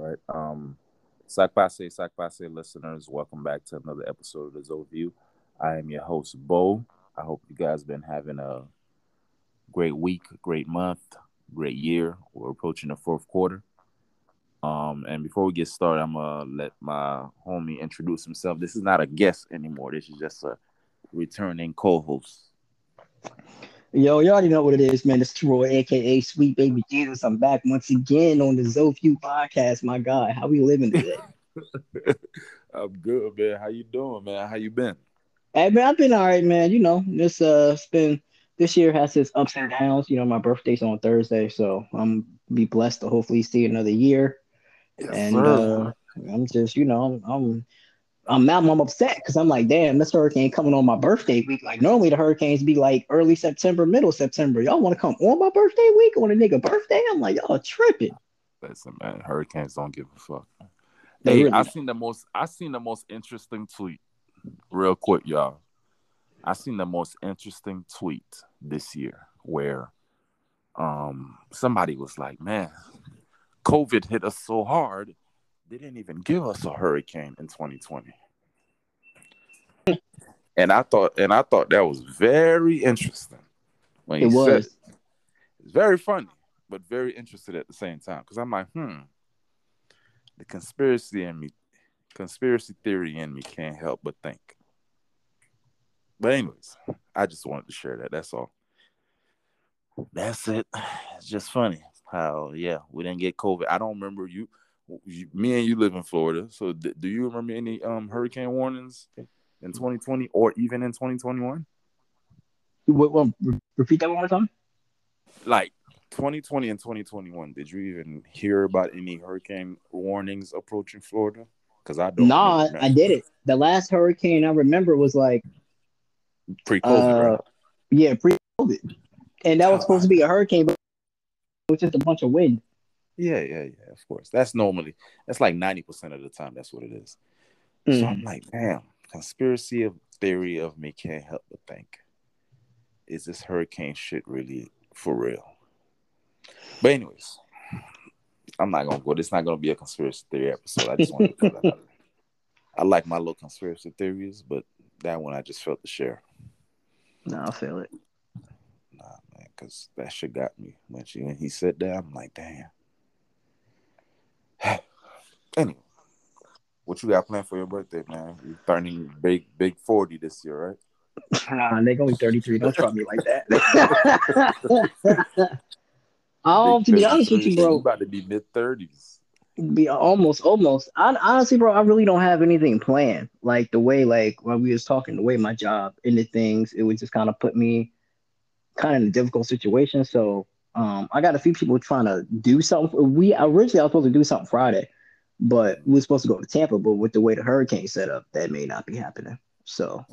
Right. Um, Sakpase, Sakpase listeners, welcome back to another episode of the Zoe View. I am your host, Bo. I hope you guys been having a great week, great month, great year. We're approaching the fourth quarter. Um, and before we get started, I'm gonna let my homie introduce himself. This is not a guest anymore. This is just a returning co-host. Yo, you already know what it is, man. It's Troy, aka Sweet Baby Jesus. I'm back once again on the Zofew podcast. My God, how we living today? I'm good, man. How you doing, man? How you been? Hey, man, I've been all right, man. You know, this uh, it's been this year has its ups and downs. You know, my birthday's on Thursday, so I'm be blessed to hopefully see another year. Yes, and uh, I'm just, you know, I'm, I'm I'm now I'm upset because I'm like, damn, this hurricane coming on my birthday week. Like normally the hurricanes be like early September, middle September. Y'all want to come on my birthday week on a nigga birthday? I'm like, y'all tripping. Listen, man, hurricanes don't give a fuck. They hey, really I seen the most I seen the most interesting tweet. Real quick, y'all. I seen the most interesting tweet this year where um somebody was like, Man, COVID hit us so hard they didn't even give us a hurricane in 2020. And I thought, and I thought that was very interesting. When it was. It. It's very funny, but very interested at the same time. Because I'm like, hmm, the conspiracy in me, conspiracy theory in me can't help but think. But anyways, I just wanted to share that. That's all. That's it. It's just funny how yeah we didn't get COVID. I don't remember you me and you live in Florida, so th- do you remember any um hurricane warnings in 2020 or even in 2021? What, what, repeat that one more time. Like 2020 and 2021, did you even hear about any hurricane warnings approaching Florida? Because I don't. Nah, I did it. The last hurricane I remember was like pre-COVID, uh, right? Yeah, pre-COVID, and that was supposed to be a hurricane, but it was just a bunch of wind. Yeah, yeah, yeah. Of course, that's normally that's like ninety percent of the time. That's what it is. Mm. So I'm mm. like, damn, conspiracy of theory of me can't help but think, is this hurricane shit really for real? But anyways, I'm not gonna go. This not gonna be a conspiracy theory episode. I just want to. I like my little conspiracy theories, but that one I just felt to share. No, I feel it. Nah, man, because that shit got me when she when he said that. I'm like, damn. anyway, what you got planned for your birthday, man? You're turning big, big forty this year, right? Nah, they only thirty three. Don't try me like that. um, to be honest with you, bro, you about to be mid thirties. Be almost, almost. I, honestly, bro, I really don't have anything planned. Like the way, like when we was talking, the way my job ended things, it would just kind of put me kind of in a difficult situation. So um, I got a few people trying to do something. We originally I was supposed to do something Friday, but we were supposed to go to Tampa. But with the way the hurricane set up, that may not be happening. So,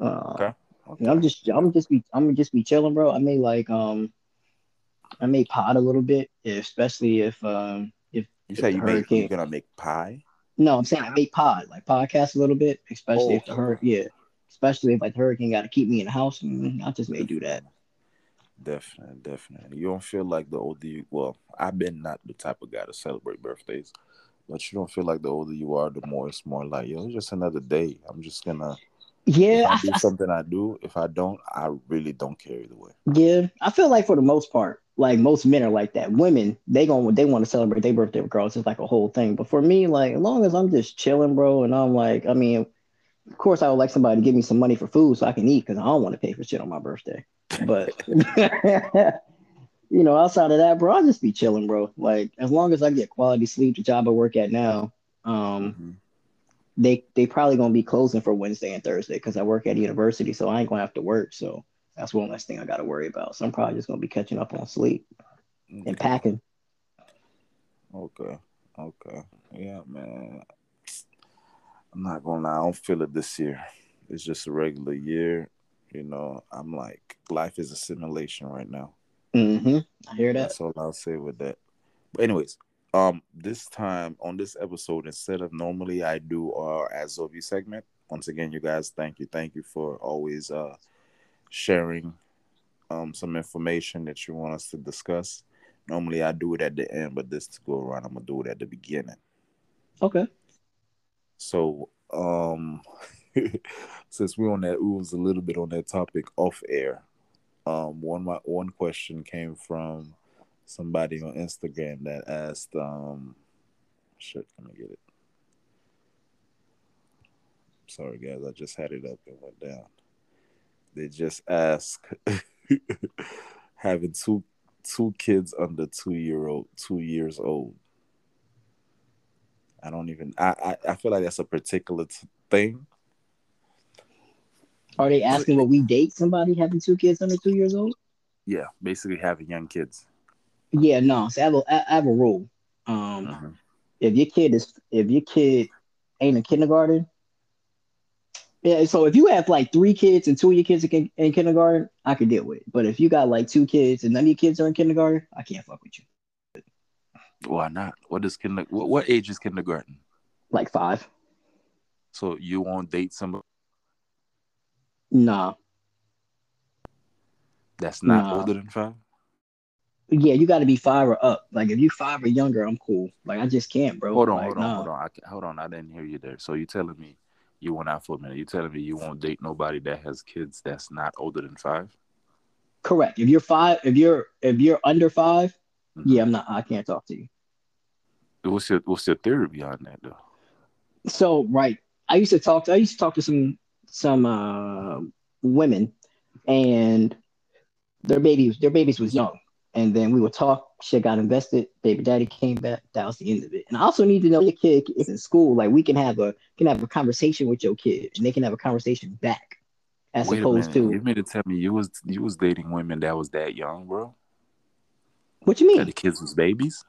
uh, okay. okay. I'm just I'm just be I'm just be chilling, bro. I may like um, I may pod a little bit, especially if um if you say you hurricane... make, you're gonna make pie. No, I'm saying I make pod like podcast a little bit, especially oh, if the hurricane yeah, especially if like the hurricane got to keep me in the house. Mm, I just may do that. Definitely, definitely. You don't feel like the older you well, I've been not the type of guy to celebrate birthdays, but you don't feel like the older you are, the more it's more like, yo, it's just another day. I'm just gonna yeah, I do something I do. If I don't, I really don't care either way. Yeah, I feel like for the most part, like most men are like that. Women, they going they want to celebrate their birthday regardless. It's like a whole thing. But for me, like as long as I'm just chilling, bro, and I'm like, I mean, of course, I would like somebody to give me some money for food so I can eat because I don't want to pay for shit on my birthday. But you know, outside of that, bro, I'll just be chilling, bro. Like as long as I get quality sleep, the job I work at now, um, mm-hmm. they they probably gonna be closing for Wednesday and Thursday because I work at university, so I ain't gonna have to work. So that's one less thing I gotta worry about. So I'm probably just gonna be catching up on sleep okay. and packing. Okay. Okay. Yeah, man. I'm not gonna lie, I don't feel it this year. It's just a regular year. You know, I'm like, life is a simulation right now. Mm-hmm. I hear that. That's all I'll say with that. But anyways, um, this time on this episode, instead of normally I do our Azovi segment. Once again, you guys, thank you, thank you for always uh sharing um some information that you want us to discuss. Normally I do it at the end, but this to go around I'm gonna do it at the beginning. Okay. So um since we're on that we was a little bit on that topic off air. Um one my one question came from somebody on Instagram that asked um shit, let me get it. Sorry guys, I just had it up and went down. They just ask having two two kids under two year old two years old. I don't even I, I, I feel like that's a particular t- thing. Are they asking what we date somebody having two kids under two years old? Yeah, basically having young kids. Yeah, no. So I have a, I have a rule. Um, Uh-huh. if your kid is if your kid ain't in kindergarten, yeah. So if you have like three kids and two of your kids are in, in kindergarten, I could deal with it. But if you got like two kids and none of your kids are in kindergarten, I can't fuck with you. Why not? What is kinder what, what age is kindergarten? Like five, So you won't date somebody nah. that's not Nah. older than five? Yeah, you got to be five or up. Like if you five or younger, I'm cool. Like I just can't, bro. Hold on, Like, hold on, nah. hold on. I, hold on, I didn't hear you there. So you telling me you went out for a minute. You telling me you won't date nobody that has kids that's not older than five? Correct. If you're five, if you're if you're under 5 Mhm. yeah, I'm not. I can't talk to you. What's your what's your theory behind that though? So right, I used to talk. To, I used to talk to some some uh, women, and their babies their babies was young, and then we would talk. Shit got invested. Baby daddy came back. That was the end of it. And I also need to know your kid is in school. Like we can have a can have a conversation with your kid, and they can have a conversation back, as Wait opposed to You mean to tell me you was you was dating women that was that young, bro? what you That mean? the kids was babies?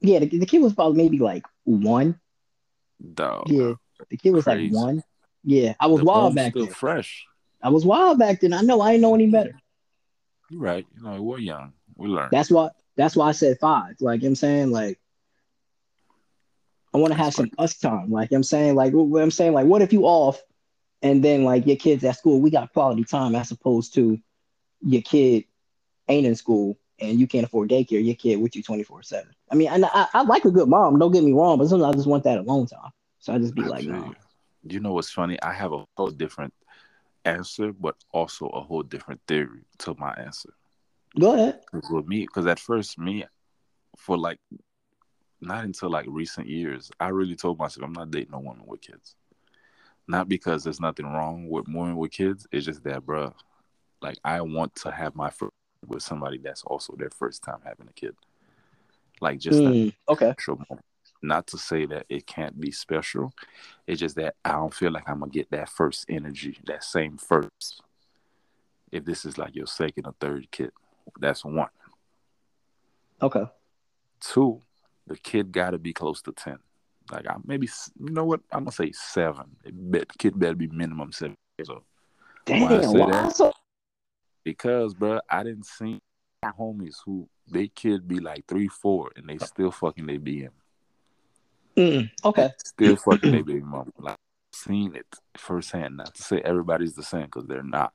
Yeah, the, the kid was probably maybe like one. Dog. Yeah, the kid was Crazy. like one. Yeah, I was The wild back still then. fresh. I was wild back then. I know. I didn't know any better. You're right. You know, we're young. We learn. That's why. That's why I said five. Like you know I'm saying, like I want to have some us time. Like you know what I'm saying, like what I'm saying, like what if you off, and then like your kids at school, we got quality time as opposed to your kid ain't in school and you can't afford daycare. Your kid with you 24 seven. I mean, and I, I like a good mom. Don't get me wrong, but sometimes I just want that alone time. So I just be I like, no. You. Know what's funny? I have a whole different answer, but also a whole different theory to my answer. Go ahead. With me, because at first, me, for like, not until like recent years, I really told myself I'm not dating no woman with kids. Not because there's nothing wrong with women with kids. It's just that, bruh, like I want to have my first with somebody that's also their first time having a kid. Like just Mm, okay. moment. Not to say that it can't be special. It's just that I don't feel like I'm gonna get that first energy, that same first. If this is like your second or third kid, that's one. Okay. Two, the kid got to be close to ten. Like I maybe you know what I'm gonna say seven. Bet, the kid better be minimum seven years old. Damn. Why Why that? so? Because, bro, I didn't see homies who they kid be like three, four, and they uh. still fucking they BM. Mm, okay. Still fucking they baby mama. Like seen it firsthand. Not to say everybody's the same because they're not.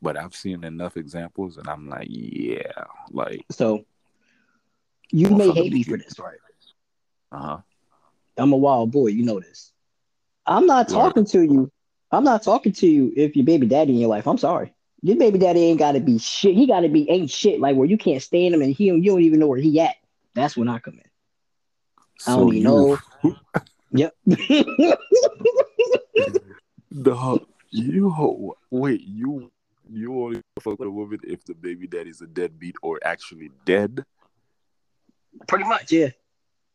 But I've seen enough examples, and I'm like, yeah, like, So you may hate me for this, right? uh huh. I'm a wild boy. You know this. I'm not talking to you. I'm not talking to you if your baby daddy in your life. I'm sorry. Your baby daddy ain't got to be shit. He got to be ain't shit like where you can't stand him and he you don't even know where he at. That's when I come in. I don't even know. Yep. Dog, you ho- wait, you you only fuck with a woman if the baby daddy's a deadbeat or actually dead. Pretty much, yeah.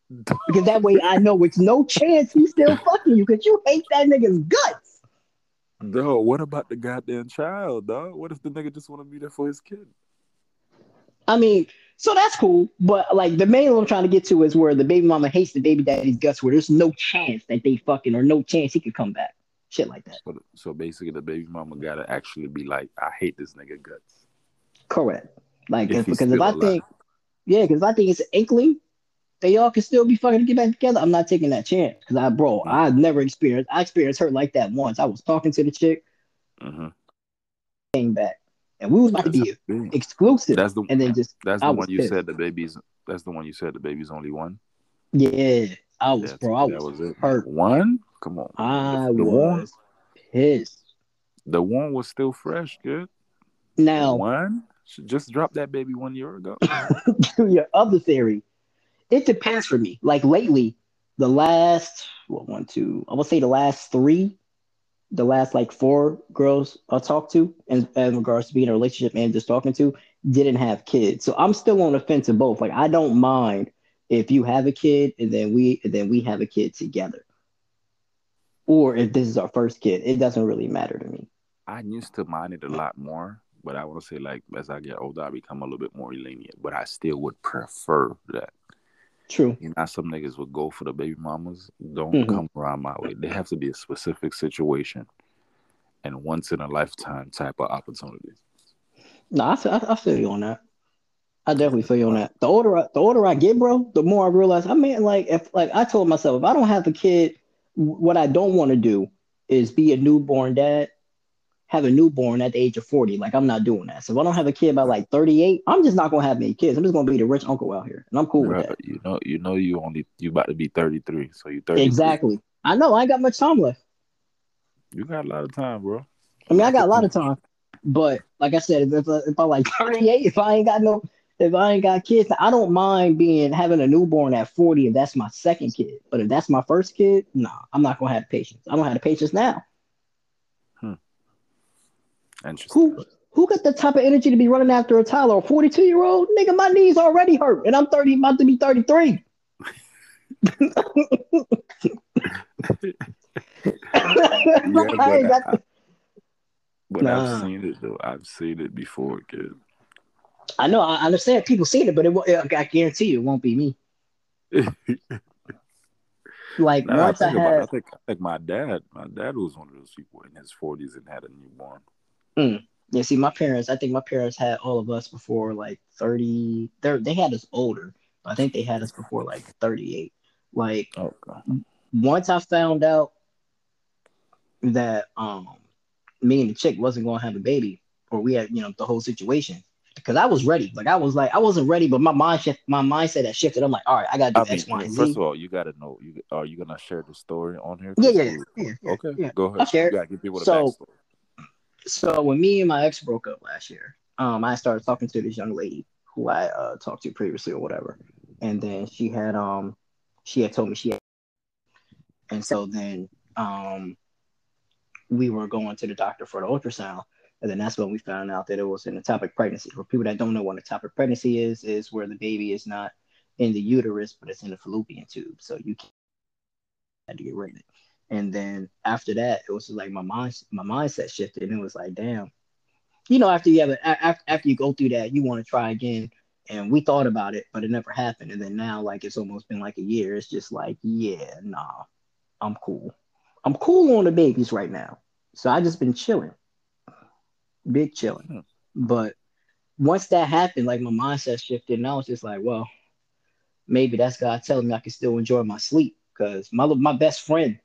Because that way I know it's no chance he's still fucking you because you hate that nigga's guts. Dog, what about the goddamn child, dog? What if the nigga just want to be there for his kid? I mean, so that's cool. But like the main one I'm trying to get to is where the baby mama hates the baby daddy's guts, where there's no chance that they fucking or no chance he could come back. Shit like that. So, so basically, the baby mama gotta actually be like, I hate this nigga guts. Correct. Like If because if I alive. think, yeah, because if I think it's an inkling, they all can still be fucking to get back together. I'm not taking that chance because I, bro, Mm. I've never experienced. I experienced her like that once. I was talking to the chick, mm-hmm. came back. And we was about to be exclusive. That's the and then just that's I the one you pissed. said the baby's. That's the one you said the baby's only one. yeah, I was That's- bro. I that was, was it. hurt. One. Come on. I the one. was pissed. The one was still fresh. Good. Now One. She just dropped that baby one year ago. to your other theory, it depends for me. Like lately, the last what one, two, I would say the last three, the last like four girls I talked to in, in regards to being in a relationship and just talking to didn't have kids. So I'm still on the fence of both. Like I don't mind if you have a kid and then we and then we have a kid together. Or if this is our first kid, it doesn't really matter to me. I used to mind it a lot more, but I want to say like as I get older, I become a little bit more lenient. But I still would prefer that. True. You know, some niggas would go for the baby mamas. Don't Mhm. come around my way. They have to be a specific situation and once in a lifetime type of opportunity. No, I, feel- I, I feel you on that. I definitely feel you on that. The older I, the older I get, bro, the more I realize. I mean, like if like I told myself, if I don't have a kid, what I don't want to do is be a newborn dad, have a newborn at the age of forty. Like I'm not doing that. So if I don't have a kid by like thirty eight, I'm just not gonna have any kids. I'm just gonna be the rich uncle out here, and I'm cool with that. you know, you know, you only you about to be thirty three, so you thirty. Exactly. I know I ain't got much time left. You got a lot of time, bro. I mean, I got a lot of time, but like I said, if, if, if I'm like 38, if I ain't got no, if I ain't got kids, I don't mind being having a newborn at 40 if that's my second kid. But if that's my first kid, nah, I'm not gonna have patience. I don't have the patience now. Interesting. Who who got the type of energy to be running after a Tyler, a 42 year old nigga? My knees already hurt, and I'm 30, about to be 33. I ain't but got I- But Nah. I've seen it though. I've seen it before, kid. I know, I understand people seen it, but it, won't- I guarantee you, it won't be me. Like Nah, once I it. had, I think I think my dad, my dad was one of those people in his forties and had a newborn. Yeah, see, my parents, I think my parents had all of us before like 30. They they had us older. I think they had us before like 38. Like Oh god. once I found out that um me and the chick wasn't gonna have a baby, or we had, you know, the whole situation. Because I was ready. Like I was like, I wasn't ready, but my mind shift, my mindset had shifted. I'm like, all right, I gotta do I mean, X, Y, and first of all, you gotta know. You are you gonna share the story on here? Yeah, yeah, yeah, yeah, Okay, yeah. go ahead. I'll share. You gotta give people the So- backstory. So when me and my ex broke up last year, um, I started talking to this young lady who I uh, talked to previously or whatever, and then she had um, she had told me she had, and so then um, we were going to the doctor for the ultrasound, and then that's when we found out that it was an ectopic pregnancy. For people that don't know what an pregnancy is, is where the baby is not in the uterus, but it's in the fallopian tube, so you can't had to get rid of it. And then after that, it was just like my mind, my mindset shifted, and it was like, damn, you know, after you have a, after, after you go through that, you want to try again. And we thought about it, but it never happened. And then now, like it's almost been like a year. It's just like, yeah, nah, I'm cool. I'm cool on the babies right now. So I just been chilling, big chilling. Hmm. But once that happened, like my mindset shifted, and I was just like, well, maybe that's God telling me I can still enjoy my sleep because my my best friend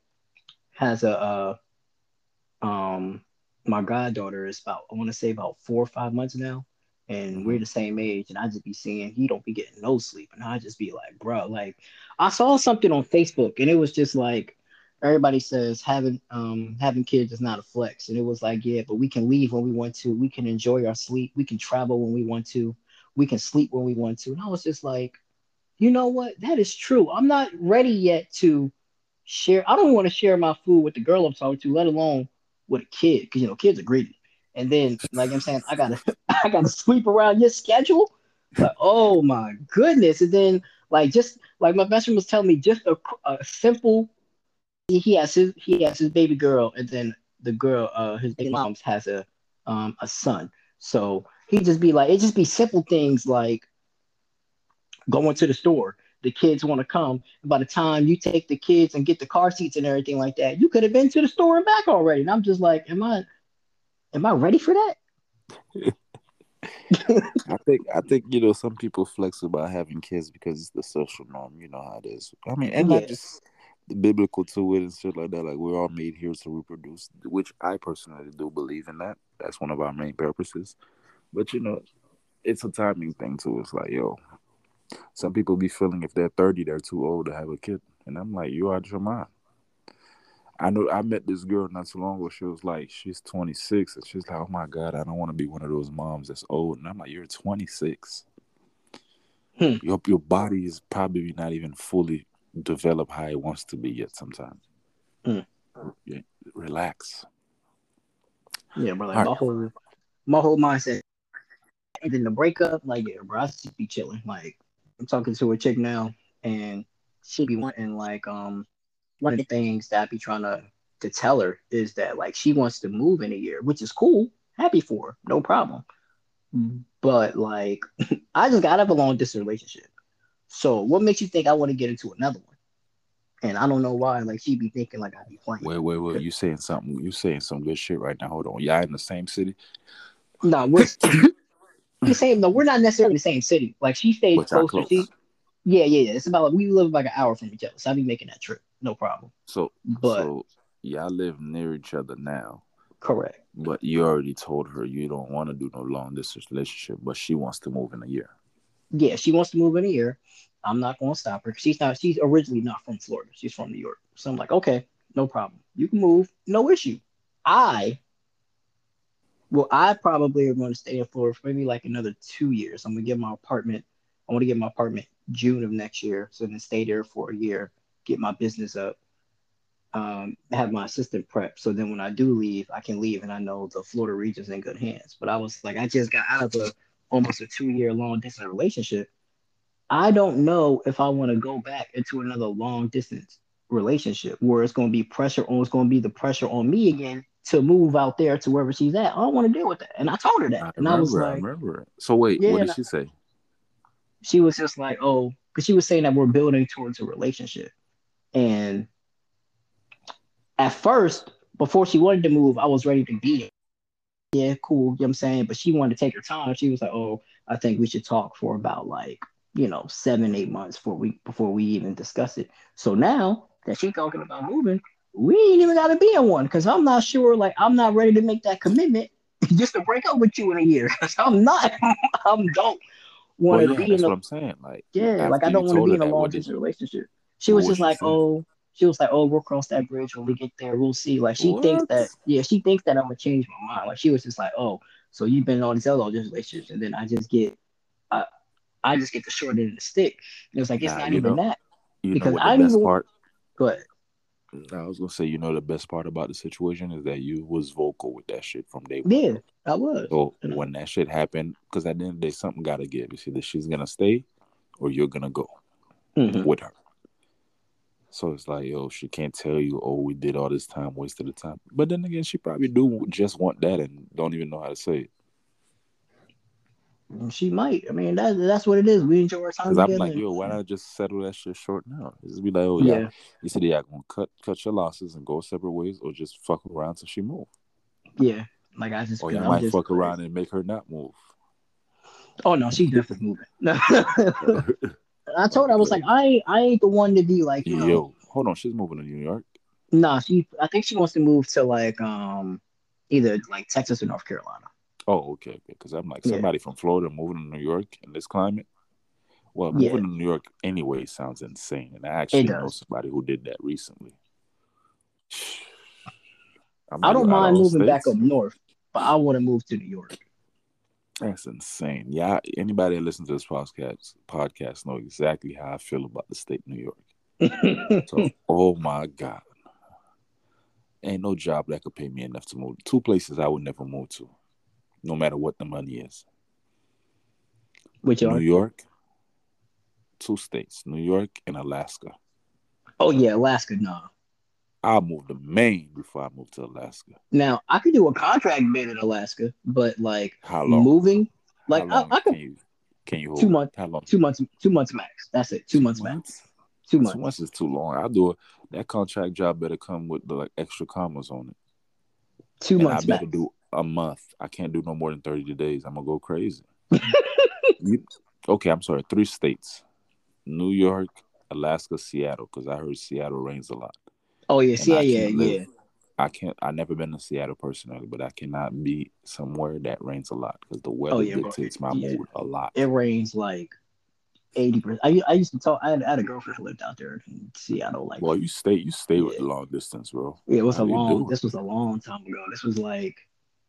has a uh, um my goddaughter is about I want to say about four or five months now, and we're the same age, and I just be seeing he don't be getting no sleep, and I just be like, bro, like I saw something on Facebook, and it was just like everybody says having um having kids is not a flex, and it was like yeah, but we can leave when we want to, we can enjoy our sleep, we can travel when we want to, we can sleep when we want to, and I was just like, you know what, that is true. I'm not ready yet to share. I don't want to share my food with the girl I'm talking to, let alone with a kid, because you know kids are greedy. And then, like I'm saying, I gotta I gotta sweep around your schedule. Oh my goodness! And then, like, just like my best friend was telling me, just a, a simple. He has his he has his baby girl, and then the girl, uh, his mom's has a um a son. So he just be like, it just be simple things like going to the store. The kids want to come. By the time you take the kids and get the car seats and everything like that, you could have been to the store and back already. And I'm just like, am I, am I ready for that? I think I think you know some people flex about having kids because it's the social norm. You know how it is. I mean, and Yeah. not just the biblical to it and shit like that. Like we're all made here to reproduce, which I personally do believe in that. That's one of our main purposes. But you know, it's a timing thing too. It's like, yo, some people be feeling if they're 30, they're too old to have a kid. And I'm like, you out your mind. I know I met this girl not too long ago. She was like, she's 26. And she's like, oh my God, I don't want to be one of those moms that's old. And I'm like, you're 26. Hmm. Your, your body is probably not even fully developed how it wants to be yet sometimes. Hmm. Yeah, relax. Yeah, bro. Like my right. whole my whole mindset and then the breakup, like yeah, bro, I just be chilling. Like I'm talking to a chick now and she be wanting like um one of the things that I be trying to to tell her is that like she wants to move in a year, which is cool. Happy for her, no problem. But like I just got up a long distance relationship. So what makes you think I want to get into another one? And I don't know why. Like she be thinking like I be playing. Wait, wait, wait. You saying something? You saying some good shit right now? Hold on. Y'all in the same city? No, we're the same. No, we're not necessarily in the same city. Like she stays closer. Close. She, yeah, yeah, yeah. It's about like we live like an hour from each other, so I be making that trip, no problem. So, but so y'all live near each other now. Correct. But you already told her you don't want to do no long distance relationship, but she wants to move in a year. Yeah, she wants to move in a year. I'm not going to stop her. She's not. She's originally not from Florida. She's from New York. So I'm like, okay, no problem. You can move, no issue. I, well, I probably am going to stay in Florida for maybe like another two years. I'm gonna get my apartment. I want to get my apartment June of next year. So then stay there for a year, get my business up, um, have my assistant prep. So then when I do leave, I can leave and I know the Florida region's in good hands. But I was like, I just got out of a almost a two year long distance relationship. I don't know if I want to go back into another long distance relationship where it's going to be pressure on, it's going to be the pressure on me again to move out there to wherever she's at. I don't want to deal with that. And I told her that. I and remember, I was like, I remember. So wait, yeah, what did she say? she was just like, oh, because she was saying that we're building towards a relationship. And at first, before she wanted to move, I was ready to be it. yeah, cool, you know what I'm saying? But she wanted to take her time. She was like, Oh, I think we should talk for about like, you know, seven, eight months before we before we even discuss it. So now that she's talking about moving, we ain't even gotta be in one because I'm not sure, like I'm not ready to make that commitment just to break up with you in a year. Cause I'm not I'm don't want to well, yeah, be in a, what I'm saying. Like, yeah, like I don't want to be in a long distance relationship. She was just like, saying? oh, she was like, oh, we'll cross that bridge when we get there. We'll see. Like she what? thinks that, yeah, she thinks that I'm gonna change my mind. Like she was just like, oh, so you've been in all these other long distance relationships, and then I just get, I, I just get the short end of the stick. And it was like it's nah, not even know, that because I best part. Go ahead. I was gonna say, you know, the best part about the situation is that you was vocal with that shit from day one. Yeah, I was. So when that shit happened, because at the end of the day, something gotta give. You see, that she's gonna stay, or you're gonna go mm-hmm. with her. So it's like, yo, she can't tell you, oh, we did all this time, wasted the time. But then again, she probably do just want that and don't even know how to say it. She might. I mean, that, that's what it is. We enjoy our time together. I'm like, yo, why not just settle that shit short now? Just be like, oh yeah, you said yeah, gonna cut cut your losses and go separate ways, or just fuck around till she move. Yeah, like I just. Or you might just, fuck around and make her not move. Oh no, she definitely moving. I told her I was like, I I ain't the one to be like, yo, know, hold on, she's moving to New York. Nah, she I think she wants to move to like um either like Texas or North Carolina. Oh, okay, okay. Because I'm like somebody yeah. from Florida moving to New York in this climate. Well, moving yeah. to New York anyway sounds insane, and I actually know somebody who did that recently. I don't mind moving states. back up north, but I want to move to New York. That's insane. Yeah, anybody that listens to this podcast podcast know exactly how I feel about the state of New York. so, oh my god, ain't no job that could pay me enough to move. Two places I would never move to no matter what the money is. Which are? New? York, two states, New York and Alaska. Oh yeah, Alaska, no. I'll move to Maine before I move to Alaska. Now I could do a contract bid in Alaska, but like how long? Moving, like long I, I can you can you two months? How long? Two months. Two months max. That's it. Two, two months, months max. Two months. Two months is too long. I'll do it. That contract job better come with the like extra commas on it. Two and months. I better max. do a month. I can't do no more than 30 days. I'm gonna go crazy. you, okay, I'm sorry. Three states: New York, Alaska, Seattle. Because I heard Seattle rains a lot. Oh yeah, see, yeah, live, yeah. I can't. I never been to Seattle personally, but I cannot be somewhere that rains a lot because the oh, weather Oh, yeah, dictates my Yeah. mood a lot. It rains like eighty percent. I, I used to talk. I had, I had a girlfriend who lived out there in Seattle. Like, Well, you stay. You stay with Yeah. long distance, bro. yeah, it was How a long. This was a long time ago. This was like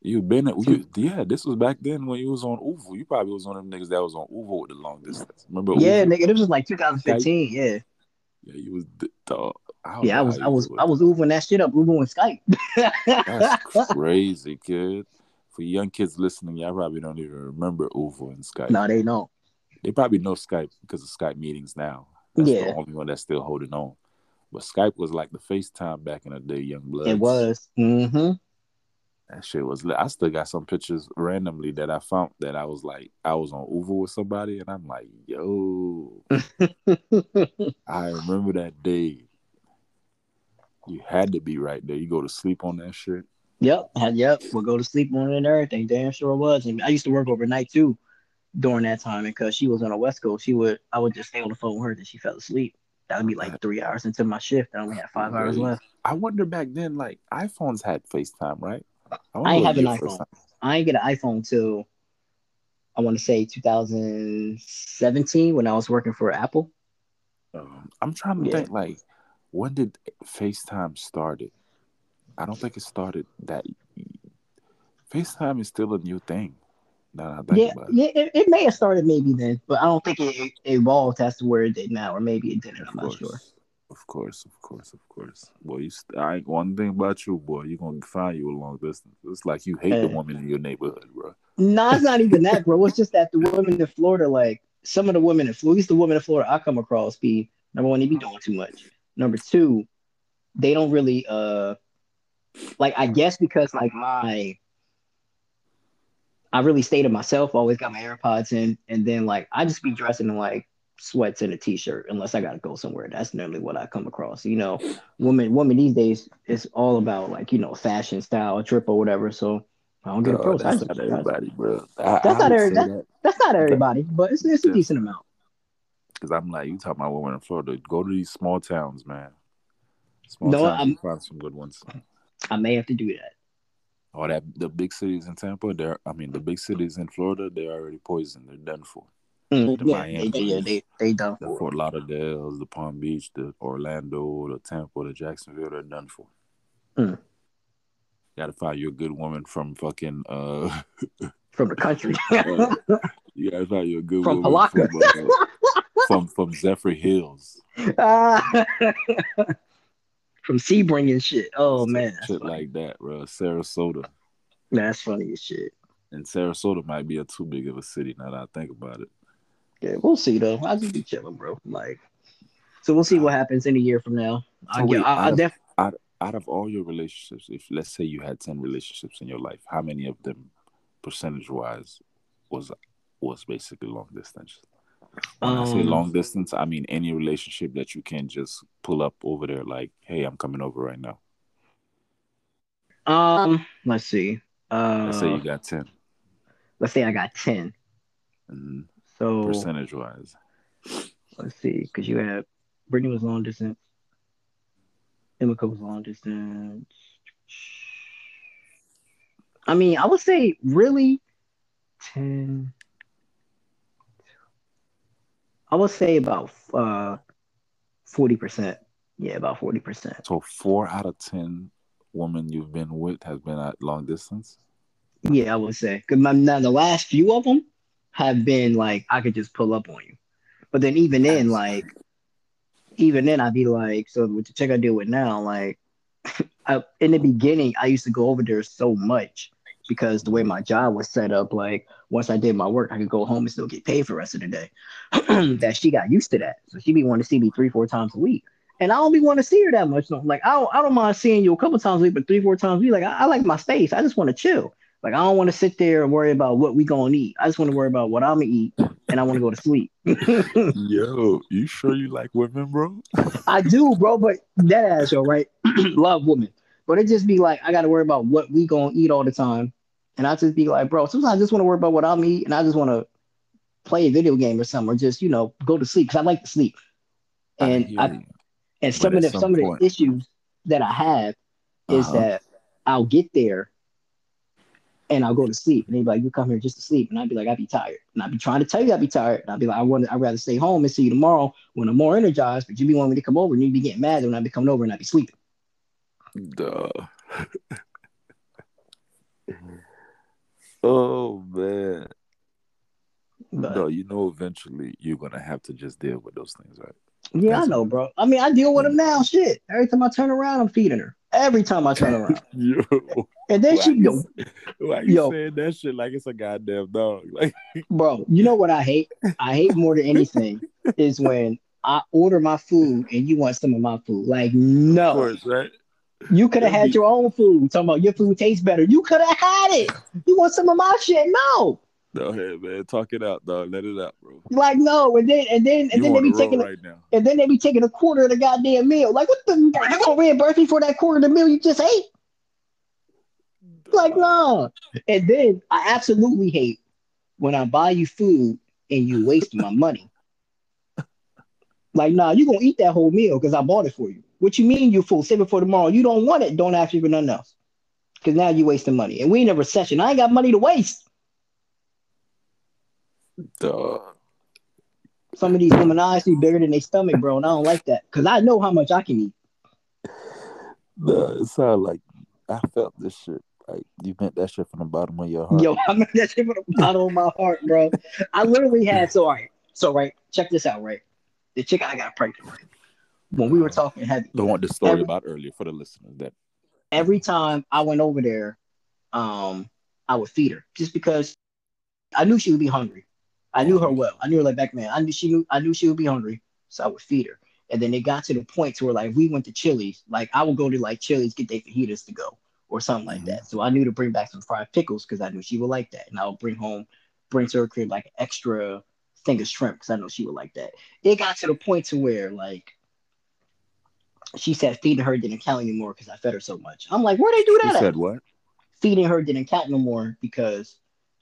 You been at you, yeah. This was back then when you was on ooVoo. You probably was one of them niggas that was on ooVoo with the long distance. Remember? yeah, ooVoo? nigga. This was like 2015. Yeah, Yeah, you was I yeah. I was I you was. I was Ubering that shit up. Ubering Skype. That's crazy, kid. For young kids listening, y'all probably don't even remember ooVoo and Skype. no, they don't. They probably know Skype because of Skype meetings now. That's Yeah. the only one that's still holding on. But Skype was like the FaceTime back in the day, young blood. It was. Mm-hmm. That shit was lit. I still got some pictures randomly that I found that I was like, I was on ooVoo with somebody, and I'm like, yo, I remember that day. You had to be right there. You go to sleep on that shit. Yep, yep. We'll go to sleep on it and everything. Damn sure it was. And I used to work overnight too during that time. Because she was on the West Coast, she would I would just stay on the phone with her until she fell asleep. That would be like three hours into my shift. I only had five hours left. I wonder back then, like iPhones had FaceTime, right? I ain't what have an iPhone. I ain't get an iPhone till I want to say 2017 when I was working for Apple. Um, I'm trying to Yeah. think like when did FaceTime started? I don't think it started that. FaceTime is still a new thing. I think Yeah, about it. yeah, it, it may have started maybe then, but I don't think it, it evolved as to where it did now, or maybe it didn't. I'm Of not sure. Of course, of course, of course. Boy, you st- I ain't one thing about you, boy. You gonna find you a long distance. It's like you hate the woman in your neighborhood, bro. No, it's not even that, bro. It's just that the women in Florida, like some of the women in Florida, at least the women in Florida I come across, be number one, they be doing too much. Number two, they don't really uh like I guess because like my I really stay to myself, always got my AirPods in, and then like I just be dressing in like sweats and a t-shirt unless I gotta go somewhere. That's normally what I come across. You know, women women these days it's all about like, you know, fashion, style, trip or whatever. So I don't get Dog, approached. That's not everybody, bro. I, That's not every- that That's not everybody, but it's, it's a Yeah. decent amount. because I'm like, you talking about women in Florida? Go to these small towns, man. Small No, towns, I'm- find some good ones. I may have to do that. Oh, that the big cities in Tampa, they're I mean the big cities in Florida, they're already poisoned. They're done for. Mm, The yeah, Miami. they, yeah, they they done The for. Fort Lauderdale, the Palm Beach, the Orlando, the Tampa, the Jacksonville, they're done for. Mm. Got to find you a good woman from fucking. uh from the country. You got to find you a good From woman Palatka. from, uh, from from Zephyrhills. Ah. from Sebring and shit. Oh man, shit funny. like that, bro. Sarasota, that's funny as shit. and Sarasota might be a too big of a city now that I think about it. Yeah, we'll see though. I'll just be chilling, bro. Like, so we'll see what happens in a year from now. I get. wait, I, I out of- def- Out of all your relationships, if let's say you had ten relationships in your life, how many of them, percentage wise, was was basically long distance? When I say Um, long distance, I mean any relationship that you can just pull up over there, like, hey, I'm coming over right now. um, let's see. Uh, Let's say you got ten, let's say I got ten. and So percentage wise, let's see, because you had Brittany was long distance, Emika was long distance. I mean, I would say really 10. I would say about uh 40%. Yeah, about 40%. so four out of ten women you've been with has been at long distance. Yeah, I would say. Because now the last few of them have been like, I could just pull up on you. But then even then, like, even then, I'd be like, so with the check I deal with now, like, I, in the beginning, I used to go over there so much because the way my job was set up, like, once I did my work, I could go home and still get paid for the rest of the day. that she got used to that. So she be wanting to see me three, four times a week. And I don't be want to see her that much. No. Like, I don't, I don't mind seeing you a couple times a week, but three, four times a week, like, I, I like my space. I just want to chill. Like, I don't want to sit there and worry about what we going to eat. I just want to worry about what I'm going to eat and I want to go to sleep. Yo, you sure you like women, bro? I do, bro, but that ass, yo, right? Love women. But it just be like, I got to worry about what we going to eat all the time. And I just be like, bro, sometimes I just want to worry about what I'm eating and I just want to play a video game or something or just, you know, go to sleep because I like to sleep. And hear I, you. and some of the some some of the issues that I have is Uh-huh. that I'll get there and I'll go to sleep. And they'd be like, You come here just to sleep. And I'd be like, I'd be tired. And I'd be trying to tell you I'd be tired. And I'd be like, I want I'd rather stay home and see you tomorrow when I'm more energized, but you'd be wanting me to come over and you'd be getting mad when I'd be coming over and I'd be sleeping. Duh. oh man. But No, you know eventually you're gonna have to just deal with those things, right? Yeah, I know, bro. I mean, I deal with them now. Shit. Every time I turn around, I'm feeding her. Every time I turn around. Yo, And then why she you, go, why you Yo. saying that shit like it's a goddamn dog? Like bro, you know what I hate? I hate more than anything is when I order my food and you want some of my food. Like, of no, course, right? you could have had your own food. Talking about your food tastes better. You could have had it. You want some of my shit? No. No, ahead, man, talk it out, dog. Let it out, bro. Like, no. And then and then and you then they be the road taking right now. and then they be taking a quarter of the goddamn meal. Like, what the you gonna reimburse me for that quarter of the meal you just ate? Like, no. And then I absolutely hate when I buy you food and you waste my money. Like, nah, you gonna eat that whole meal because I bought it for you. What you mean you fool? Save it for tomorrow. You don't want it, don't ask me for nothing else. Cause now you wasting money. And we in a recession. I ain't got money to waste. Duh. Some of these women eyes be bigger than their stomach, bro. And I don't like that. Cause I know how much I can eat. Duh. It sounded like I felt this shit. Like you meant that shit from the bottom of your heart. Yo, I mean that shit from the bottom of my heart, bro. I literally had so all right. So right, check this out, right? The chick I got pregnant, right? When we were talking heavy, The one the story Every- about earlier for the listeners that every time I went over there, um, I would feed her just because I knew she would be hungry. I knew her well. I knew her like back man. I knew she knew I knew she would be hungry, so I would feed her. And then it got to the point to where like we went to Chili's, like I would go to like Chili's get their fajitas to go or something like Mhm. that. So I knew to bring back some fried pickles because I knew she would like that, and I would bring home, bring to her crib like extra thing of shrimp because I know she would like that. It got to the point to where like she said feeding her didn't count anymore because I fed her so much. I'm like, where they do that? at? said what? feeding her didn't count no more because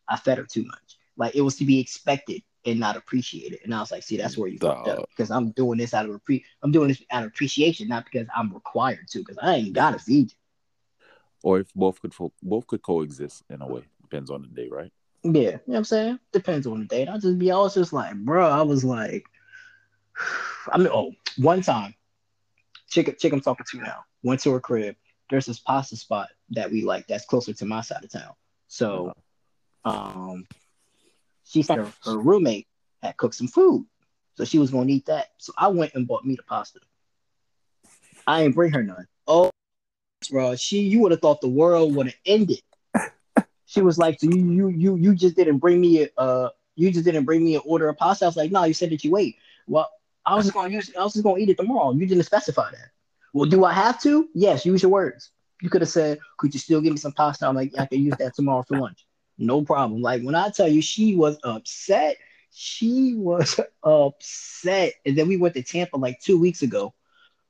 I fed her too much. Like it was to be expected and not appreciated. And I was like, see, that's where you fucked up because I'm doing this out of appre- I'm doing this out of appreciation, not because I'm required to. Because I ain't gotta feed you. Or if both could both could coexist in a way. Depends on the day, right? Yeah, you know what I'm saying? Depends on the date. I just be, I was just like, bro, I was like, I mean, oh, one time, chick, chick I'm talking to now, went to her crib. There's this pasta spot that we like that's closer to my side of town. So, um, she said her, her roommate had cooked some food, so she was going to eat that. So I went and bought me the pasta. I ain't bring her none. Oh, bro, she you would have thought the world would have ended. She was like, so you you you you just didn't bring me a uh you just didn't bring me an order of pasta. I was like, no, you said that you ate. Well, I was just gonna use I was just gonna eat it tomorrow. You didn't specify that. Well, do I have to? Yes, use your words. You could have said, could you still give me some pasta? I'm like, I can use that tomorrow for lunch. No problem. Like when I tell you she was upset, she was upset. And then we went to Tampa like two weeks ago.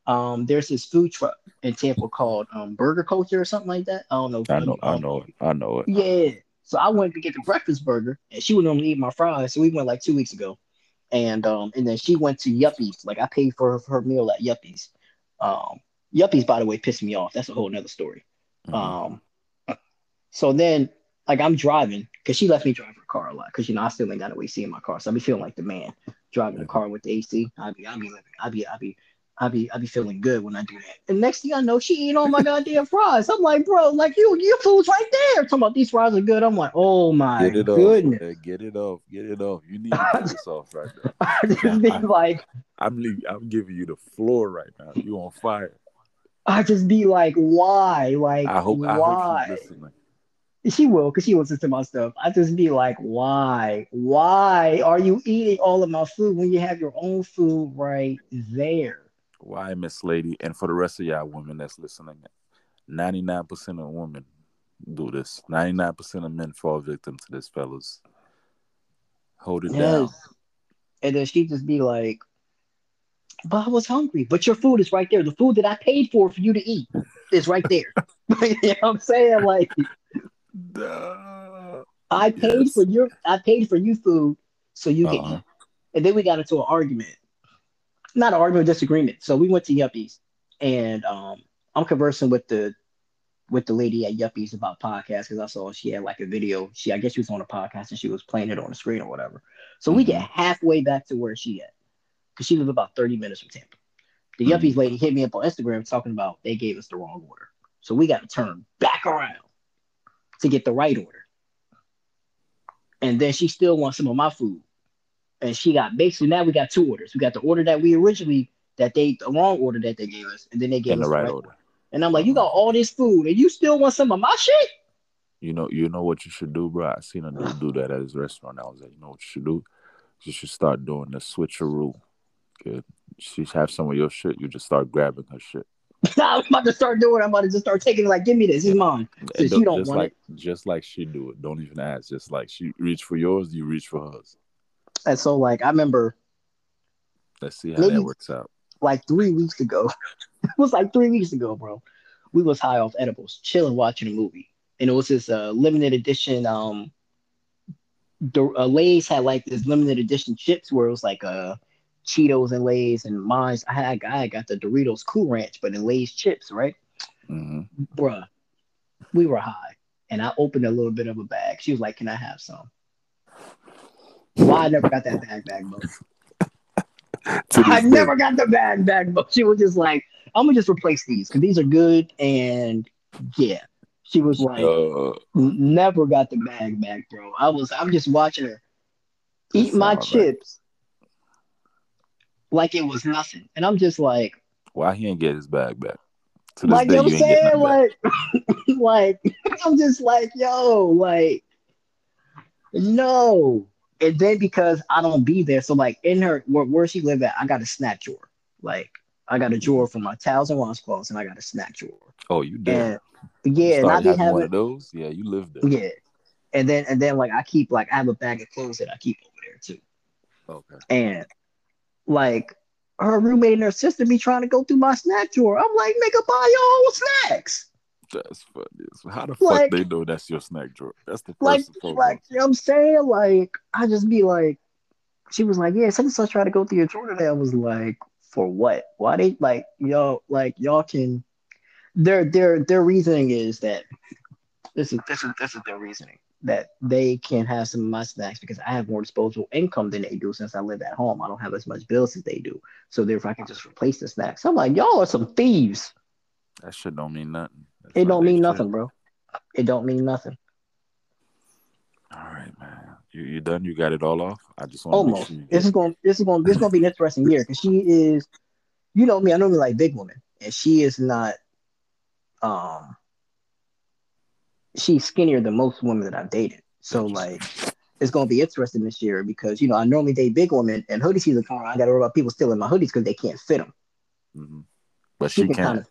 Um, there's this food truck in Tampa called um, Burger Culture or something like that. I don't know. I know, I know it. I know it. Yeah. So I went to get the breakfast burger, and she would normally eat my fries. So we went like two weeks ago, and um, and then she went to Yuppies. Like I paid for her, for her meal at Yuppies. Um, Yuppies, by the way, pissed me off. That's a whole nother story. Mhm. Um, so then like I'm driving because she left me drive her car a lot because you know I still ain't got no AC in my car, so I be feeling like the man driving the car with the AC. I be I be living, I be I be. I be I be feeling good when I do that. And next thing I know, she eating all my goddamn fries. I'm like, bro, like you, your food's right there. Talking about these fries are good. I'm like, oh my Get it goodness. man. Get it off. Get it off. You need to get this off right now. I just be like, I'm leaving, I'm giving you the floor right now. You on fire. I just be like, why? Like, I hope. I why? hope she's listening. She will, because she listens to my stuff. I just be like, why? Why are you eating all of my food when you have your own food right there? Why, Miss Lady, and for the rest of y'all women that's listening, ninety nine percent of women do this. Ninety nine percent of men fall victim to this, fellas. Hold it down. And then she just be like, but I was hungry. But your food is right there. The food that I paid for for you to eat is right there. you know what I'm saying? Like, Duh. I paid Yes. for your I paid for you food so you can Uh-huh. eat. And then we got into an argument. Not an argument, disagreement. So we went to Yuppies and um I'm conversing with the with the lady at Yuppies about podcasts because I saw she had like a video. She I guess she was on a podcast and she was playing it on the screen or whatever. So we get halfway back to where she at because she lives about 30 minutes from Tampa. The Mhm. Yuppies lady hit me up on Instagram talking about they gave us the wrong order. So we got to turn back around to get the right order. And then she still wants some of my food. And she got basically now we got two orders. We got the order that we originally that they the wrong order that they gave us, and then they gave us the right order. And I'm like, you got uh-huh. all this food and you still want some of my shit? You know, you know what you should do, bro. I seen a dude do that at his restaurant. I was like, you know what you should do? You should start doing the switcheroo. Good. She have some of your shit. You just start grabbing her shit. I'm about to start doing. it. I'm about to just start taking it. Like, give me this. It's mine. Since you don't just want like just like she do it. Don't even ask. Just like she reach for yours, you reach for hers. And so, like, I remember Let's see how Maybe- that works out. like three weeks ago. it was like three weeks ago, bro. We was high off edibles, chilling, watching a movie, and it was this uh, limited edition. Um, the uh, Lay's had like this limited edition chips where it was like uh Cheetos and Lay's, and mine's I had I got the Doritos Cool Ranch, but in Lay's chips, right? hmm bruh, we were high, and I opened a little bit of a bag. She was like, "Can I have some?" Why I never got that bag back, bro? I never got the bag back, but she was just like, "I'm gonna just replace these because these are good." And yeah, she was like, Uh, "Never got the bag back, bro." I was, I'm just watching her eat my chips like it was nothing, and I'm just like. why he ain't get his bag back? To this like day, you know what I'm saying, like, like I'm just like, yo, like, no. And then because I don't be there, so like in her where, where she live at, I got a snack drawer. Like I got a drawer for my towels and washcloths, and I got a snack drawer. Oh, you did. And yeah, and I be having one of those. Yeah, you lived there. yeah, and then and then like I keep like I have a bag of clothes that I keep over there too, Okay. and like her roommate and her sister be trying to go through my snack drawer. I'm like, nigga, buy your own snacks. That's funny. How the Like- fuck they know that's your snack drawer? That's the first like, like you know what I'm saying? Like, I just be like, she was like, yeah, such and such try to go through your drawer today. I was like, for what? Why they like y'all like y'all can their their their reasoning is that this is this is this is their reasoning that they can have some of my snacks because I have more disposable income than they do since I live at home. I don't have as much bills as they do. So therefore I can just replace the snacks. I'm like, y'all are some thieves. that shit don't mean nothing. That's It don't mean shit. nothing, bro. It don't mean nothing. All right, man. You you done? You got it all off? I just want to Almost. sure This is going. This is going. This is going to be an interesting year because she is. You know me. I normally like big women, and she is not. Um. She's skinnier than most women that I've dated. So like, it's going to be interesting this year because you know I normally date big women, and hoodie season come around. I got to worry about people stealing my hoodies because they can't fit them. Mhm. But she, can can't. kind of.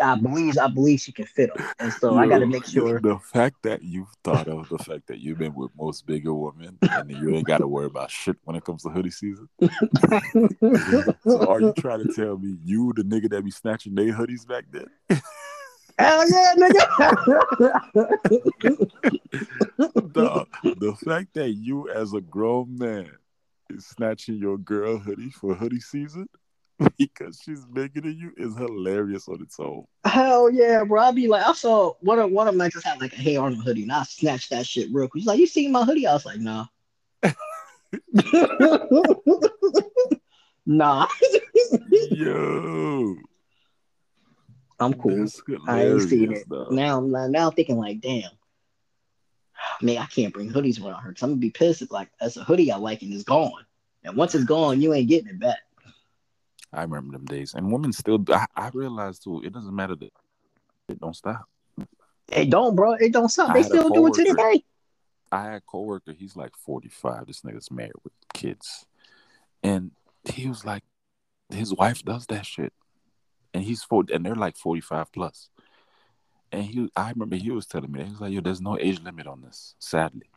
I believe. I believe she can fit them, and so I got to make sure. The fact that you've thought of the fact that you've been with most bigger women and you ain't got to worry about shit when it comes to hoodie season. So are you trying to tell me you the nigga that be snatching their hoodies back then? Hell yeah, nigga! the, the fact that you as a grown man is snatching your girl hoodie for hoodie season because she's bigger than you is hilarious on its own. Hell yeah, bro. I'd be like, I saw one of one of them just had like a Hey Arnold hoodie, and I snatched that shit real quick. He's like, You seen my hoodie? I was like, Nah. nah. Yo, I'm cool. I ain't seen it. Now I'm now I'm thinking like, damn. Man, I can't bring hoodies around her because I'm gonna be pissed if like that's a hoodie I like and it's gone. And once it's gone, you ain't getting it back. I remember them days, and women still. I, I realized too. It doesn't matter that it don't stop. It don't, bro. It don't stop. I They still do it to this day. I had a coworker. He's like forty five. This nigga's married with kids, and he was like, his wife does that shit, and he's forty, and they're like forty five plus. And he, I remember he was telling me, he was like, "Yo, there's no age limit on this. Sadly,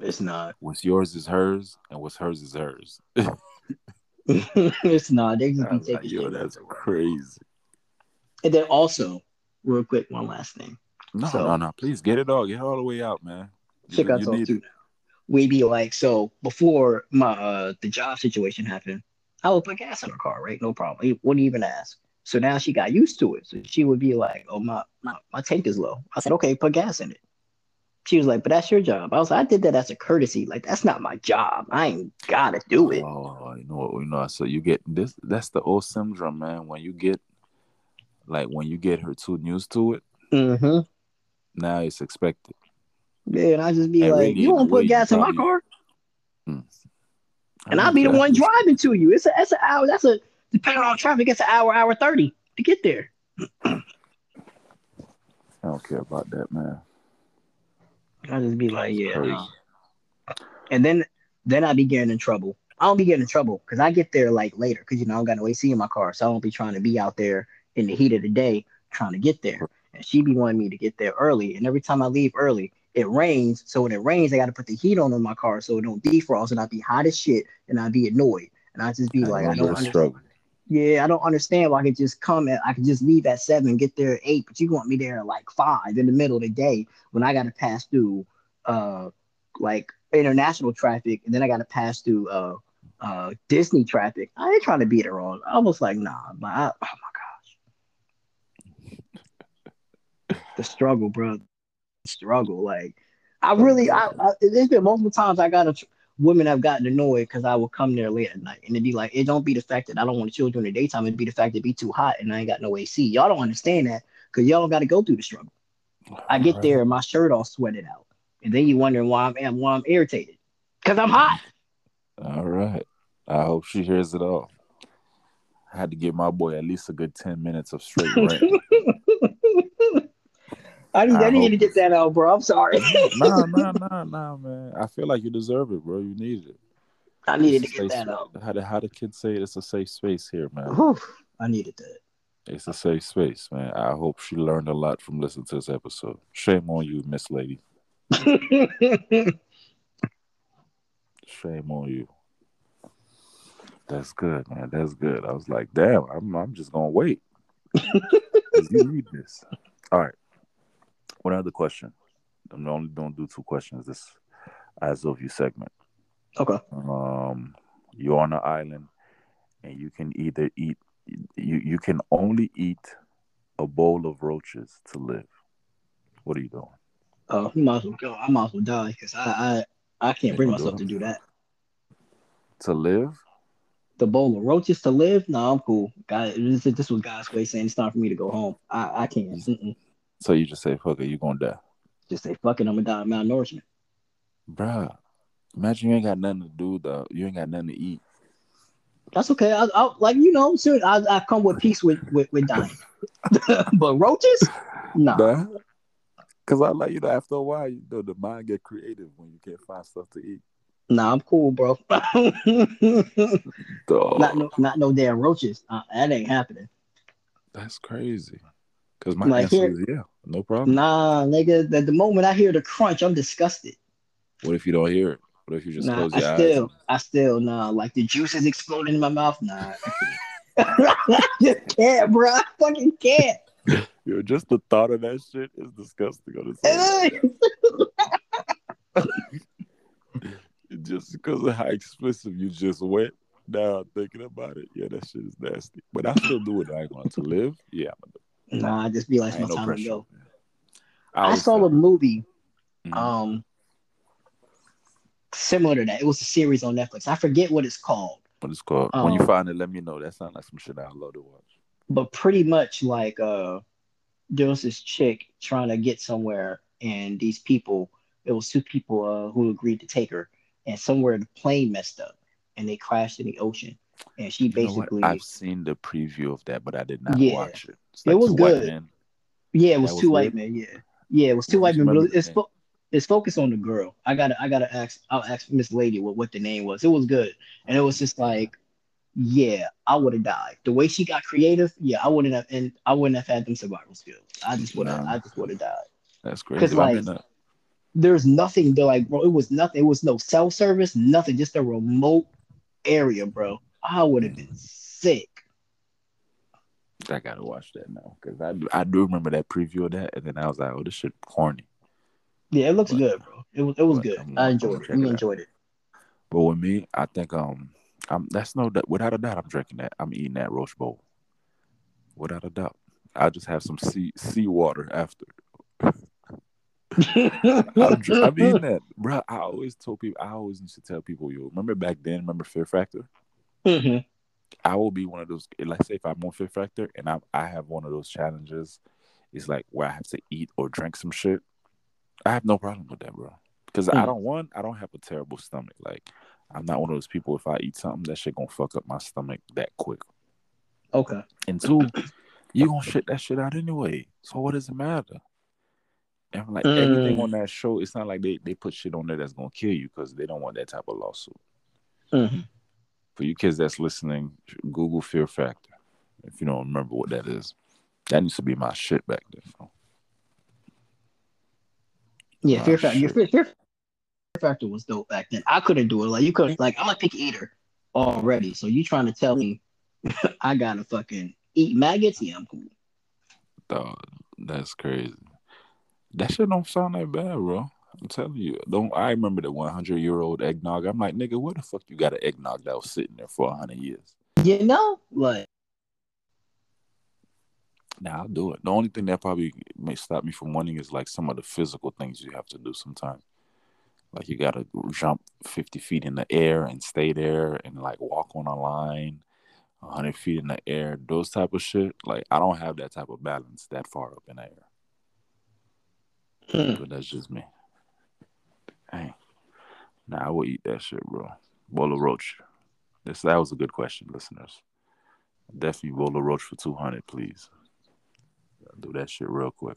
It's not. what's yours is hers, and what's hers is hers." it's not. They just be was like, "Yo, that's crazy." And then also, real quick, one last thing. No, So- no, no. Please get it all. Get it all the way out, man. You- Check out you those need two it. now. We be like, so before my uh the job situation happened, I would put gas in her car, right? No problem. He wouldn't even ask. So now she got used to it. So she would be like, "Oh my, my, my tank is low." I said, "Okay, put gas in it." She was like, "But that's your job." I was like, "I did that as a courtesy. Like that's not my job. I ain't gotta do it." Oh, you know what? You know, so you get this. That's the old syndrome, man. When you get, like, when you get her too used to it, Mm-hmm. now it's expected. Yeah, and I just be And like, really, "You won't put gas in my car," Hmm. and I'll be the one driving to you. It's a that's an hour. That's a depending on traffic. It's an hour, hour thirty to get there. I don't care about that, man. I just be like, yeah. Nah. And then then I be getting in trouble. I don't be getting in trouble because I get there like later because you know I don't got no AC in my car, so I don't be trying to be out there in the heat of the day trying to get there. And she be wanting me to get there early, and every time I leave early, it rains. So when it rains, I got to put the heat on in my car so it don't defrost, and I be hot as shit, and I be annoyed, and I just be I like, I don't understand. struggle. Yeah, I don't understand why I could just come at I could just leave at seven, get there at eight, but you want me there at like five in the middle of the day when I gotta pass through uh like international traffic and then I gotta pass through uh uh Disney traffic. I ain't trying to beat there all I was like, nah, but I, oh my gosh. the struggle, bro. Struggle. Like I really I, I there's been multiple times I got a women have gotten annoyed because I will come there late at night and it'd be like, it don't be the fact that I don't want to chill during the daytime, it'd be the fact it'd be too hot and I ain't got no AC. Y'all don't understand that because y'all don't got to go through the struggle. I get there and my shirt all sweated out. And then you wondering why I'm why I'm irritated. Because I'm hot. All right. I hope she hears it all. I had to give my boy at least a good 10 minutes of straight rant. I need, I, I hope to get that out, bro. I'm sorry. nah, nah, nah, nah, man. I feel like you deserve it, bro. You need it. I needed to get that out. How the, how the kids say it, it's a safe space here, man. I needed that. It's a safe space, man. I hope she learned a lot from listening to this episode. Shame on you, Miss Lady. Shame on you. That's good, man. That's good. I was like, damn, I'm I'm just gonna wait. you need this. All right. One other question. I'm only gonna do two questions this as of you segment. okay. Um you're on an island and you can either eat you you can only eat a bowl of roaches to live. What are you doing? Oh, you might as well go. I might as well die because I, I I can't bring myself to do that. To live? The bowl of roaches to live? No, I'm cool. God, this, this was God's way saying it's time for me to go home. I, I can't. Mm-mm. So you just say, fuck it, you're gonna die. Just say, fuck it, I'm gonna die of malnourishment. Bruh. Imagine you ain't got nothing to do though. You ain't got nothing to eat. That's okay. I, I like you know, soon I, I come with peace with with, with dying. but roaches? No. Nah. Cause I like you know after a while, you know the mind get creative when you can't find stuff to eat. Nah, I'm cool, bro. Not no not no damn roaches. Uh, that ain't happening. That's crazy. Cause my Like answer here- is yeah, no problem. Nah, nigga. The, the moment I hear the crunch, I'm disgusted. What if you don't hear it? What if you just Nah, close your eyes? I still, eyes? I still, nah. Like the juice is exploding in my mouth. Nah, I just can't, bro. I fucking can't. Yo, just the thought of that shit is disgusting on its just because of how explicit you just went. Now I'm thinking about it, yeah, that shit is nasty. But I still do it. I ain't going to live. Yeah, I'm gonna nah, I just be like, it's my no time to pressure. go. I, I saw a movie, Mhm. um, similar to that. It was a series on Netflix. I forget what it's called, what it's called. when you um, find it, let me know. That sounds like some shit I'd love to watch. but pretty much like, uh, there was this chick trying to get somewhere, and these people, it was two people uh, who agreed to take her, and somewhere the plane messed up, and they crashed in the ocean, and she You basically. I've seen the preview of that, but I did not Yeah. watch it. It's It was good. Yeah, it was was two white men. Yeah, yeah, it was two white men. But it's fo- it's focused on the girl. I gotta I gotta ask. I'll ask Miss Lady what what the name was. It was good, and it was just like, yeah, I would have died. The way she got creative, yeah, I wouldn't have, and I wouldn't have had them survival skills. I just would have, Nah. I just would have died. That's crazy. 'Cause, I'm like, There's nothing. They're like, bro, it was nothing. It was no cell service, nothing. Just a remote area, bro. I would have been sick. I gotta watch that now because I do, I do remember that preview of that, and then I was like, oh, this shit corny. Yeah, it looks But- good, bro. It was it was good. I'm- I enjoyed it. We enjoyed it. But with me, I think um, I'm that's no without a doubt I'm drinking that. I'm eating that roast bowl. without a doubt. I'll just have some sea sea water after. I'm, dr- I'm eating that, bro. I always told people. I always used to tell people, you remember back then? Remember Fear Factor? hmm I will be one of those. Like, say if I'm on Fear Factor and I I have one of those challenges, it's like where I have to eat or drink some shit. I have no problem with that, bro. Because I Mm. don't want. I don't have a terrible stomach. Like, I'm not one of those people. If I eat something, that shit gonna fuck up my stomach that quick. Okay. And two, you gonna shit that shit out anyway. So what does it matter? And like everything Mm. on that show, it's not like they, they put shit on there that's gonna kill you because they don't want that type of lawsuit. hmm For you kids that's listening, Google Fear Factor. If you don't remember what that is, that used to be my shit back then. Yeah, Fear Factor. Fear, Fear Factor was dope back then. I couldn't do it. Like you couldn't. Mm-hmm. Like I'm a picky eater already. So you trying to tell me I gotta fucking eat maggots? Yeah, I'm cool. Dog, that's crazy. That shit don't sound that bad, bro. I'm telling you. Don't I remember the 100 year old eggnog? I'm like, nigga, where the fuck you got an eggnog that was sitting there for 100 years? You know, like Nah, I'll do it. The only thing that probably may stop me from winning is like some of the physical things you have to do sometimes. Like you gotta jump fifty feet in the air and stay there and like walk on a line, hundred feet in the air, those type of shit. Like I don't have that type of balance that far up in the air. hmm, But that's just me. Dang. Nah, I will eat that shit, bro. Bola Roach. This that was a good question, listeners. Definitely Bola Roach for two hundred, please. Do that shit real quick.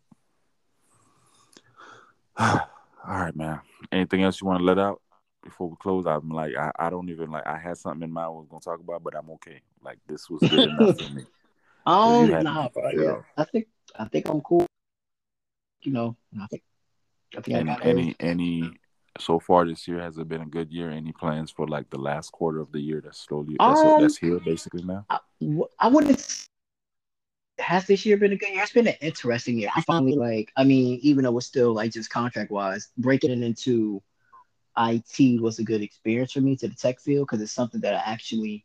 All right, man. Anything else you want to let out before we close? I'm like, I, I don't even like. I had something in mind I was gonna talk about, but I'm okay. Like this was good enough for me. um, you nah, bro. Yeah, I think I think I'm cool. You know, I think I think I Any got any any so far this year has it been a good year? Any plans for like the last quarter of the year that's slowly that's Um, that's here basically now? I, I wouldn't. Has this year been a good year? It's been an interesting year. I finally like. I mean, even though it's still like just contract wise, breaking it into IT was a good experience for me to the tech field because it's something that I actually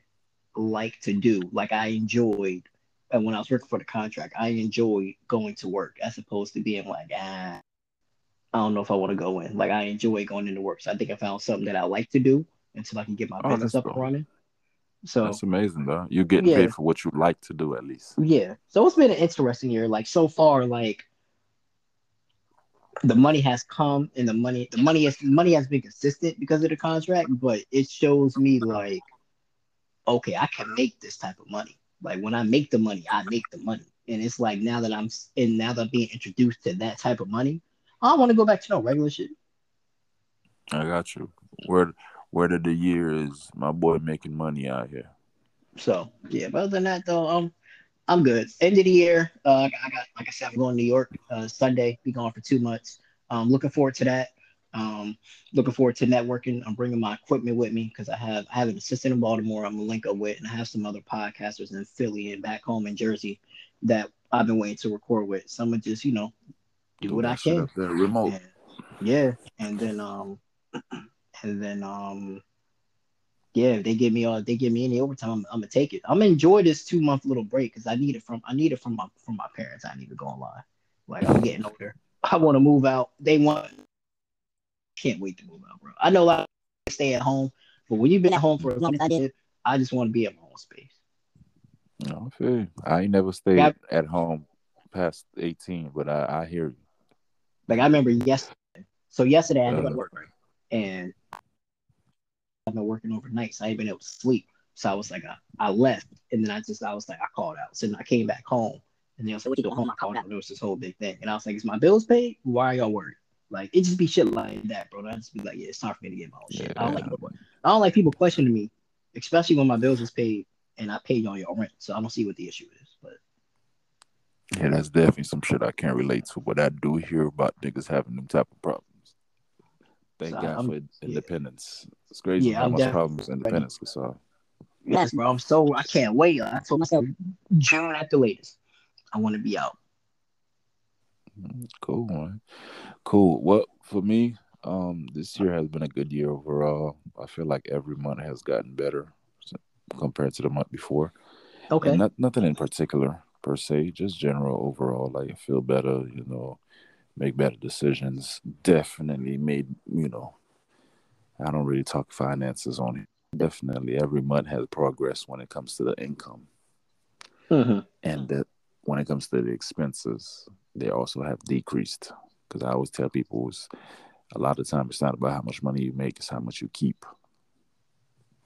like to do. Like I enjoyed, and when I was working for the contract, I enjoyed going to work as opposed to being like, ah, I don't know if I want to go in. Like I enjoy going into work. So I think I found something that I like to do until I can get my Oh, business up and dope. running. So That's amazing, though. You're getting Yeah. paid for what you like to do, at least. Yeah. So it's been an interesting year. Like so far, like the money has come and the money the money has money has been consistent because of the contract, but it shows me like, okay, I can make this type of money. Like when I make the money, I make the money. And it's like now that I'm and now that I'm being introduced to that type of money, I don't want to go back to no regular shit. I got you. Word, word of the year is my boy making money out here. So yeah, but other than that though, um, I'm good. End of the year, uh, I got like I said, I'm going to New York uh, Sunday. Be gone for two months. Um, looking forward to that. Um, looking forward to networking. I'm bringing my equipment with me because I have I have an assistant in Baltimore. I'm gonna link up with, and I have some other podcasters in Philly and back home in Jersey that I've been waiting to record with. So I'm gonna just you know do what I can. up there, remote. And- yeah, and then um, and then um, yeah, if they give me all, they give me any overtime, I'm, I'm gonna take it. I'm gonna enjoy this two month little break because I need it from I need it from my from my parents. I need to go online. Like I'm getting older. I want to move out. They want. Can't wait to move out, bro. I know a lot of people stay at home, but when you've been at home for as long as I did, I just want to be at my own space. No, I feel you. I ain't never stayed Yeah. at home past 18, but I, I hear you. Like I remember yesterday. So yesterday I had to go to Uh. work, right? And I've been working overnight, so I ain't been able to sleep. So I was like, I, I left, and then I just I was like, I called out. So then I came back home, and they was like, "What you doing home?" I called out. And it was this whole big thing, and I was like, "Is my bills paid? Why are y'all worried?" Like it just be shit like that, bro. I just be like, "Yeah, it's time for me to get my own shit." I don't like Yeah. people, I don't like people questioning me, especially when my bills is paid and I paid y'all your rent. So I don't see what the issue is. But Yeah, that's definitely some shit I can't relate to, but I do hear about niggas having them type of problems. Thank So God I'm- for independence. It's crazy Yeah, how I'm much problems independence can solve. yes, bro, I'm so I can't wait. I told myself June at the latest, I want to be out. Mm, Cool, man. Cool. Well, for me, um, this year has been a good year overall. I feel like every month has gotten better compared to the month before. Okay. And not, nothing in particular. Per se, just general overall. Like I feel better, you know, make better decisions. Definitely made, you know, I don't really talk finances on it. Definitely every month has progress when it comes to the income. Mm-hmm. And that when it comes to the expenses, they also have decreased. Because I always tell people it's a lot of time it's not about how much money you make, it's how much you keep.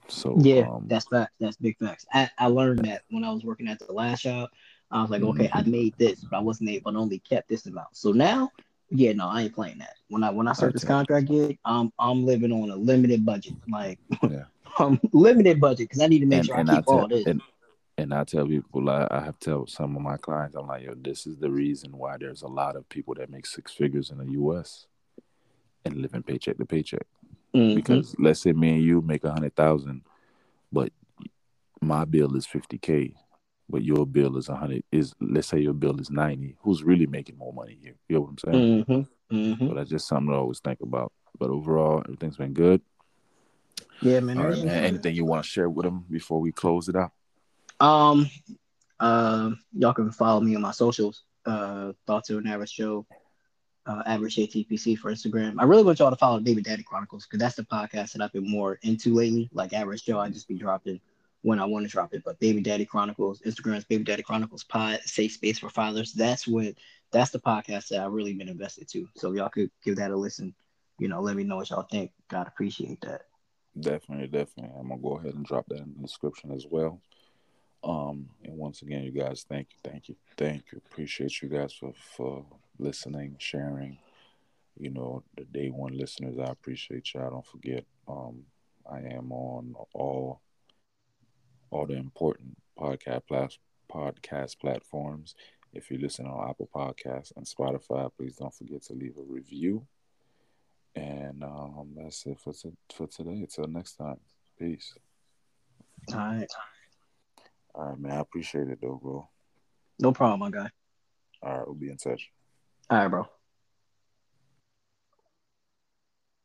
So Yeah, um, that's facts. That's big facts. I, I learned that when I was working at the last job. I was like, okay, I made this, but I wasn't able, but only kept this amount. So now, yeah, no, I ain't playing that. When I when I start this contract gig, I'm I'm living on a limited budget, like Yeah. um, limited budget, because I need to make and sure I and keep I tell all this. and and I tell people I, I have tell some of my clients I'm like yo this is the reason why there's a lot of people that make six figures in the U.S. and living paycheck to paycheck Mhm. because let's say me and you make a hundred thousand, but my bill is fifty k, but your bill is a hundred is let's say your bill is ninety. Who's really making more money here? You know what I'm saying? Mhm. Mhm. So that's just something to always think about. But overall, everything's been good. Yeah, man. Right, man. Anything you want to share with them before we close it out? Um, um, y'all can follow me on my socials. Uh, Thoughts of an Average Joe, uh, Average ATPC for Instagram. I really want y'all to follow Baby Daddy Chronicles because that's the podcast that I've been more into lately. Like Average Joe, I just be dropping when I want to drop it. But Baby Daddy Chronicles, Instagram's Baby Daddy Chronicles Pod, Safe Space for Fathers. That's what that's the podcast that I've really been invested to. So y'all could give that a listen. You know, let me know what y'all think. God appreciate that. Definitely, definitely. I'm gonna go ahead and drop that in the description as well. Um, and once again, you guys, thank you, thank you, thank you. Appreciate you guys for for listening, sharing. You know, the day one listeners, I appreciate y'all. Don't forget, um, I am on all all the important podcast plas- podcast platforms. If you listen on Apple Podcasts and Spotify, please don't forget to leave a review. And um, that's it for t- for today. Until next time, peace. All right. All right, man. I appreciate it though, bro. No problem, my guy. All right, we'll be in touch. All right, bro.